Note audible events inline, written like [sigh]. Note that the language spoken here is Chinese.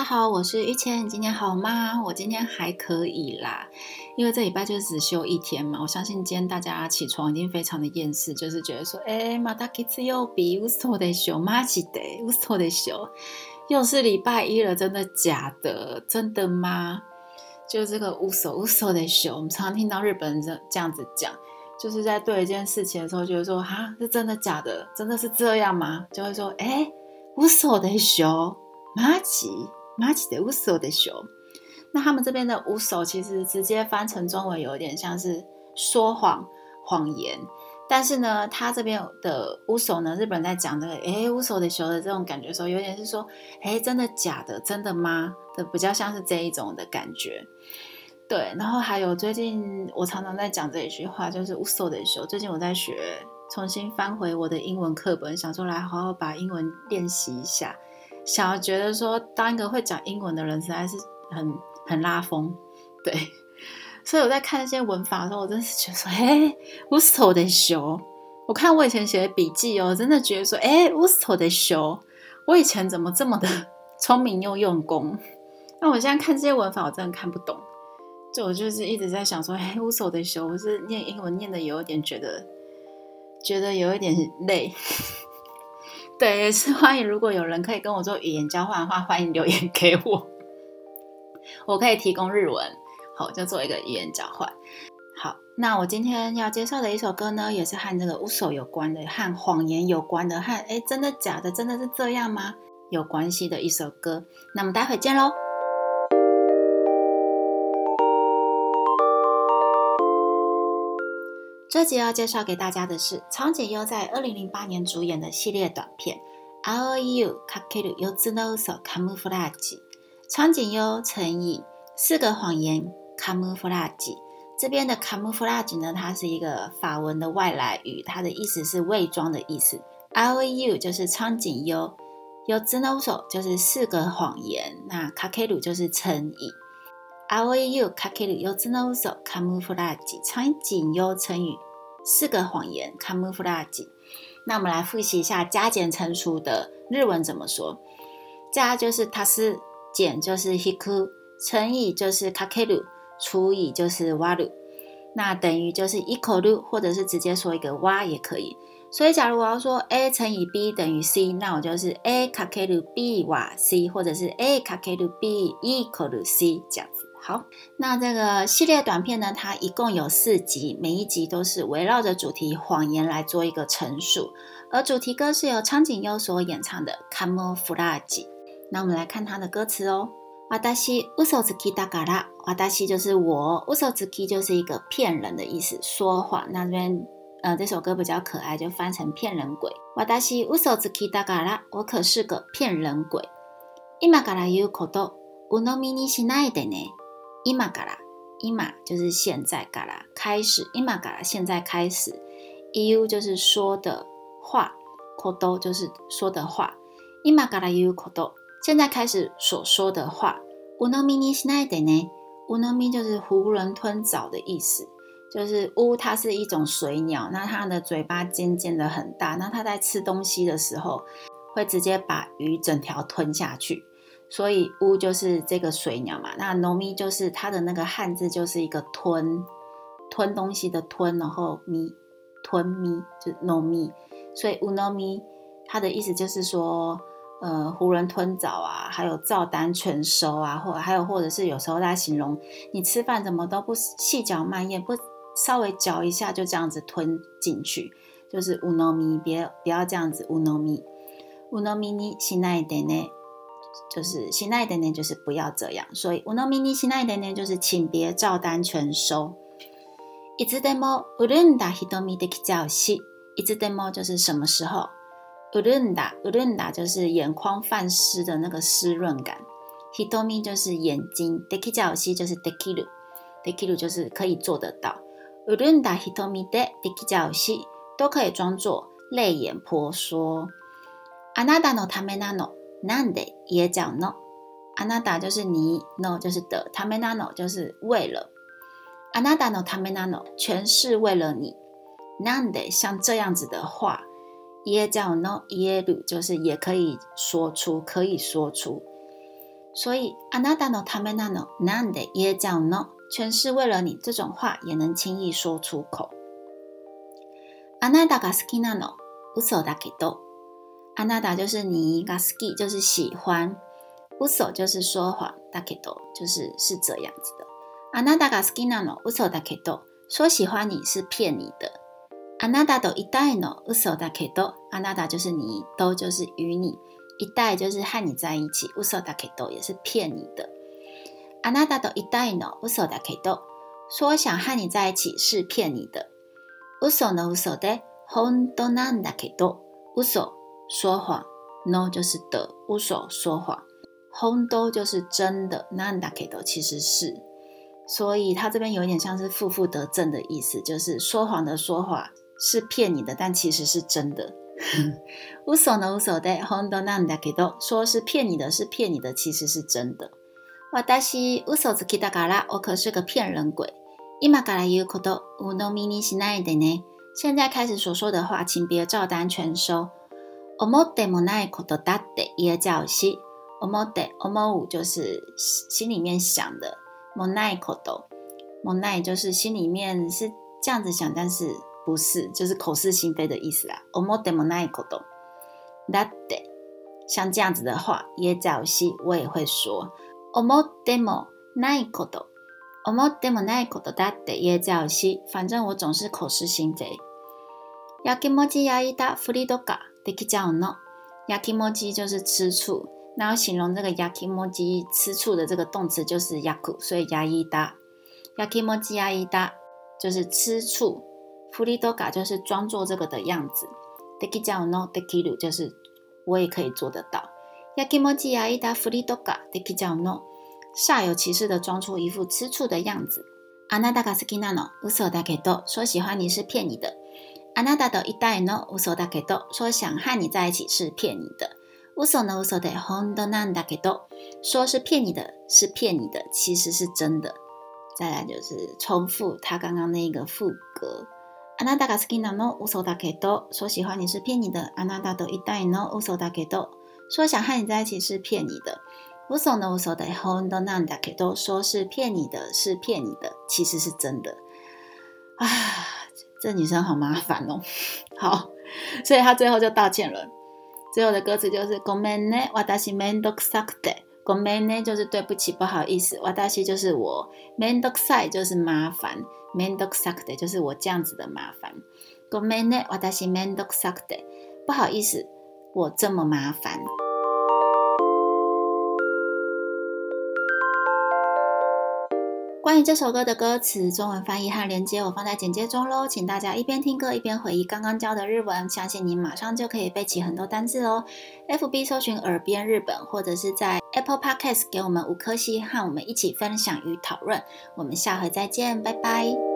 大家好，我是玉倩，今天好吗？我今天还可以啦，因为这礼拜就只休一天嘛。我相信今天大家起床已经非常的厌世，就是觉得说，哎，马达基次又比乌斯托的休，马吉的乌斯托的休，又是礼拜一了，真的假的？真的吗？就这个乌索乌索的休，我们常常听到日本人这这样子讲，就是在对一件事情的时候，觉得说，哈，是真的假的？真的是这样吗？就会说，哎，乌索的休。马吉马吉的乌索的熊，那他们这边的乌索其实直接翻成中文有点像是说谎谎言，但是呢，他这边的乌索呢，日本在讲的，哎，乌索的熊的这种感觉时候，有点是说，哎，真的假的，真的吗？的比较像是这一种的感觉。对，然后还有最近我常常在讲这一句话，就是乌索的熊。最近我在学，重新翻回我的英文课本，想说来好好把英文练习一下。想要觉得说当一个会讲英文的人实在是很很拉风，对，所以我在看那些文法的时候，我真是觉得说，哎，乌索的修，我看我以前写的笔记哦，真的觉得说，哎，乌索的修，我以前怎么这么的 [laughs] 聪明又用功？那我现在看这些文法，我真的看不懂，就我就是一直在想说，哎，乌索的修，我是念英文念的有一点觉得，觉得有一点累。对，也是欢迎。如果有人可以跟我做语言交换的话，欢迎留言给我，我可以提供日文，好，就做一个语言交换。好，那我今天要介绍的一首歌呢，也是和这个乌手有关的，和谎言有关的，和哎，真的假的，真的是这样吗？有关系的一首歌。那么待会见喽。这集要介绍给大家的是苍井优在二零零八年主演的系列短片《R U Kakeru Yozunoso Camouflage》。苍井优乘以四个谎言 Camouflage。这边的 Camouflage 呢，它是一个法文的外来语，它的意思是伪装的意思。Rou 就是苍井优，Yozunoso 就是四个谎言，那 Kakeru 就是乘以 lau 卡 kilu yotinosaurcamouflage 长颈鹿乘以四个谎言 camouflage 那我们来复习一下加减乘除的日文怎么说。加就是 tas 减就是 heku 乘以就是 kku 除以就是 walu 那等于就是 equalu 或者是直接说一个哇也可以。所以假如我要说 a 乘以 b 等于 c 那我就是 akku b 哇 c 或者是 aku b 一 c 这样子。好，那这个系列短片呢，它一共有四集，每一集都是围绕着主题谎言来做一个陈述，而主题歌是由苍井优所演唱的《Camouflage》。那我们来看它的歌词哦。瓦达西乌索兹基达嘎拉，瓦达西就是我，乌索兹基就是一个骗人的意思，说谎。那这边呃这首歌比较可爱，就翻成骗人鬼。瓦达西乌索兹基达嘎拉，我可是个骗人鬼。伊玛嘎拉有口多，乌诺米尼西奈的呢？伊玛嘎拉，伊玛就是现在嘎啦开始，伊玛嘎啦现在开始，u 就是说的话，kodo 就是说的话，伊玛嘎拉 u kodo 现在开始所说的话。乌诺米尼西奈德呢？乌诺米就是囫囵吞枣的意思，就是乌它是一种水鸟，那它的嘴巴尖尖的很大，那它在吃东西的时候会直接把鱼整条吞下去。所以乌就是这个水鸟嘛，那 nomi 就是它的那个汉字就是一个吞吞东西的吞，然后咪吞咪就 nomi，所以乌浓咪它的意思就是说，呃，囫囵吞枣啊，还有照单全收啊，或还有或者是有时候在形容你吃饭怎么都不细嚼慢咽，不稍微嚼一下就这样子吞进去，就是乌浓咪别不要这样子乌浓咪乌浓咪你现在得呢。就是新奈的呢，就是不要这样。所以，乌诺米尼新奈的呢，就是请别照单全收。いつでもうるんだ瞳できちゃうし。いつでも就是什么时候？うるんだうるんだ就是眼眶泛湿的那个湿润感。瞳就是眼睛，できちゃうし就是できる，できる就是可以做得到。うるんだ瞳でできちゃうし都可以装作泪眼婆娑。あなたのためなの。なんで 也叫 no，あなた就是你，no 就是的，ためなの就是为了，あなたのためなの全是为了你。なんで像这样子的话，也叫 no，也る就是也可以说出，可以说出。 所以あなたのためなのなんで言えちゃうの？全是为了你，这种话也能轻易说出口。あなたが好きなの嘘だけど。 あなた就是你，が好き就是喜欢，嘘就是说谎，だけど就是是这样子的。あなたが好きなの嘘だけど，说喜欢你是骗你的。あなたといたいの嘘だけど，あなた就是你，都就是与你。一代就是和你在一起，嘘だけど也是骗你的。あなたといたいの嘘だけど，说想和你在一起是骗你的。嘘の嘘で本当なんだけど，嘘 说谎，no 就是的，嘘说谎，本当就是真的，なんだけど其实是。所以它这边有点像是负负得正的意思，就是说谎的说话是骗你的，但其实是真的。[laughs] 嘘の嘘で本当なんだけど，说是骗你的，是骗你的，其实是真的。私嘘つきだから，我可是个骗人鬼。今から言うこと鵜呑みにしないでね。现在开始所说的话，请别照单全收。 思ってもないことだって言えちゃうし。思って思う就是心里面想的，もないこと，もない就是心里面是这样子想，但是。不是，就是口是心非的意思啦。思ってもないこと。だって、像这样子的话，也早西我也会说。思ってもないこと。思ってもないことだって也早西。反正我总是口是心非。焼きもち焼いたフリとか できちゃうの。焼きもち就是吃醋，那要形容这个焼きもち吃醋的这个动词就是焼く，所以焼いた。焼きもち焼いた就是吃醋。弗里多嘎就是装作这个的样子，deki jao no deki 就是我也可以做得到。yakimoji a ida 弗里多嘎 deki jao no 煞有其事的装出一副吃醋的样子。anada ga suki nano uso da kedo 说喜欢你是骗你的。 anada do idai no uso da kedo 说想和你在一起是骗你的。uso no uso de hondo nanda kedo 说是骗你的，是骗你的，其实是真的。再来就是重复他刚刚那个副歌。あなたが好きなの嘘だけど，说喜欢你是骗你的。あなたといたいの嘘だけど，说想和你在一起是骗你的。嘘の嘘で本当なんだけど，说是骗你的，是骗你的，其实是真的。啊， 这女生好麻烦哦。好，所以她最后就道歉了。最后的歌词就是ごめんね、私めんどくさくて。ごめんね就是对不起，不好意思。私就是我，めんどくさい就是麻烦。面倒くさくて就是我这样子的麻烦。ごめんね、私面倒くさくて。不好意思，我这么麻烦。 关于这首歌的歌词、中文翻译和连接，我放在简介中喽，请大家一边听歌一边回忆刚刚教的日文，相信你马上就可以背起很多单字哦。FB 搜寻耳边日本，或者是在 Apple Podcast 给我们五颗星，和我们一起分享与讨论。我们下回再见，拜拜。